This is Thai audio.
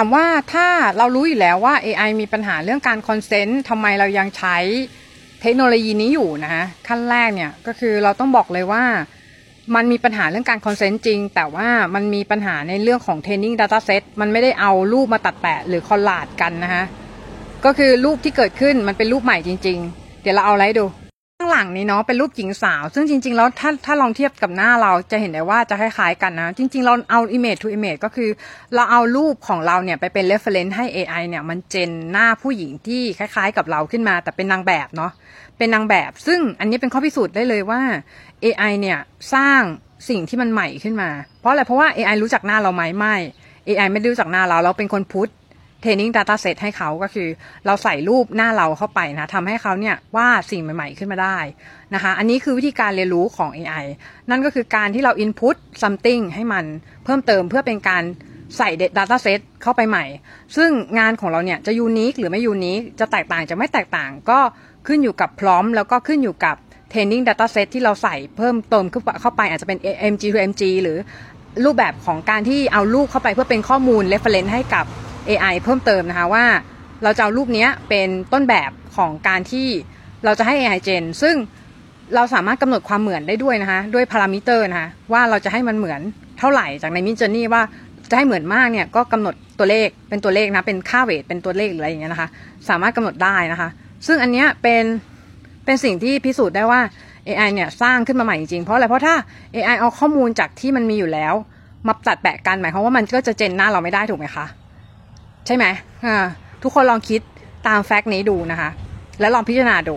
ถามว่าถ้าเรารู้อยู่แล้วว่า AI มีปัญหาเรื่องการ consent ทำไมเรายังใช้เทคโนโลยีนี้อยู่นะฮะขั้นแรกเนี่ยก็คือเราต้องบอกเลยว่ามันมีปัญหาเรื่องการ consent จริง แต่ว่ามันมีปัญหาในเรื่องของเทรนนิ่ง Data Set มันไม่ได้เอารูปมาตัดแปะหรือ collage กันนะคะก็คือรูปที่เกิดขึ้นมันเป็นรูปใหม่จริง ๆ เดี๋ยวเราเอาอะไรดูข้างหลังนี้เนาะเป็นรูปหญิงสาว ซึ่งจริง ๆ แล้วถ้าถ้าลองเทียบกับหน้าเราจะเห็นได้ว่าจะคล้ายๆกันนะ จริง ๆ เราเอา image to image ก็คือ เราเอารูปของเราเนี่ยไปเป็น reference ให้ AI เนี่ยมันเจนหน้าผู้หญิงที่คล้ายๆ กับเราขึ้นมา แต่เป็นนางแบบเนาะเป็นนางแบบ ซึ่งอันนี้เป็นข้อพิสูจน์ได้เลยว่า AI เนี่ยสร้างสิ่งที่มันใหม่ขึ้นมา เพราะอะไรเพราะว่า AI รู้จักหน้าเราไหมไม่ AI ไม่ได้รู้จักหน้าเราเราเป็นคนพุทเทรนนิ่ง Data Set ให้เขาก็คือ เราใส่รูปหน้าเราเข้าไปนะทำให้เขาเนี่ยวาดสิ่งใหม่ๆขึ้นมาได้นะคะอันนี้คือวิธีการเรียนรู้ของ AI นั่นก็คือการที่เรา input something ให้มันเพิ่มเติมเพื่อเป็นการใส่ Data Set เข้าไปใหม่ ซึ่งงานของเราเนี่ยจะยูนิคหรือไม่ยูนิคจะแตกต่างจะไม่แตกต่างก็ขึ้นอยู่กับพร้อม แล้วก็ขึ้นอยู่กับ training data set ที่เราใส่เพิ่มเติมเข้าไปอาจจะเป็น MG to MG หรือรูปแบบของการที่เอารูปเข้าไปเพื่อเป็นข้อมูล reference ให้กับ AI เพิ่มเติมนะคะว่าเราจะเอารูปนี้เป็นต้นแบบของการที่เราจะให้ AI gen ซึ่งเราสามารถกำหนดความเหมือนได้ด้วยนะคะด้วยพารามิเตอร์นะคะว่าเราจะให้มันเหมือนเท่าไหร่จากในมิจ o นี่ว่าจะให้เหมือนมากเนี่ยก็กำหนดตัวเลขเป็นตัวเลขนะเป็นค่าเวทเป็นตัวเลขหรืออะไรอย่างเงี้ยนะคะสามารถกำหนดได้นะคะ ซึ่งอันเนี้ยเป็นเป็นสิ่งที่พิสูจน์ได้ว่า AI เนี่ยสร้างขึ้นมาใหม่จริงเพราะอะไรเพราะถ้า AI เอาข้อมูลจากที่มันมีอยู่แล้ว มาตัดแปะกันหมายความว่ามันก็จะเจนหน้าเราไม่ได้ถูกไหมคะ ใช่ไหมทุกคนลองคิดตามแฟกต์นี้ดูนะคะ แล้วลองพิจารณาดู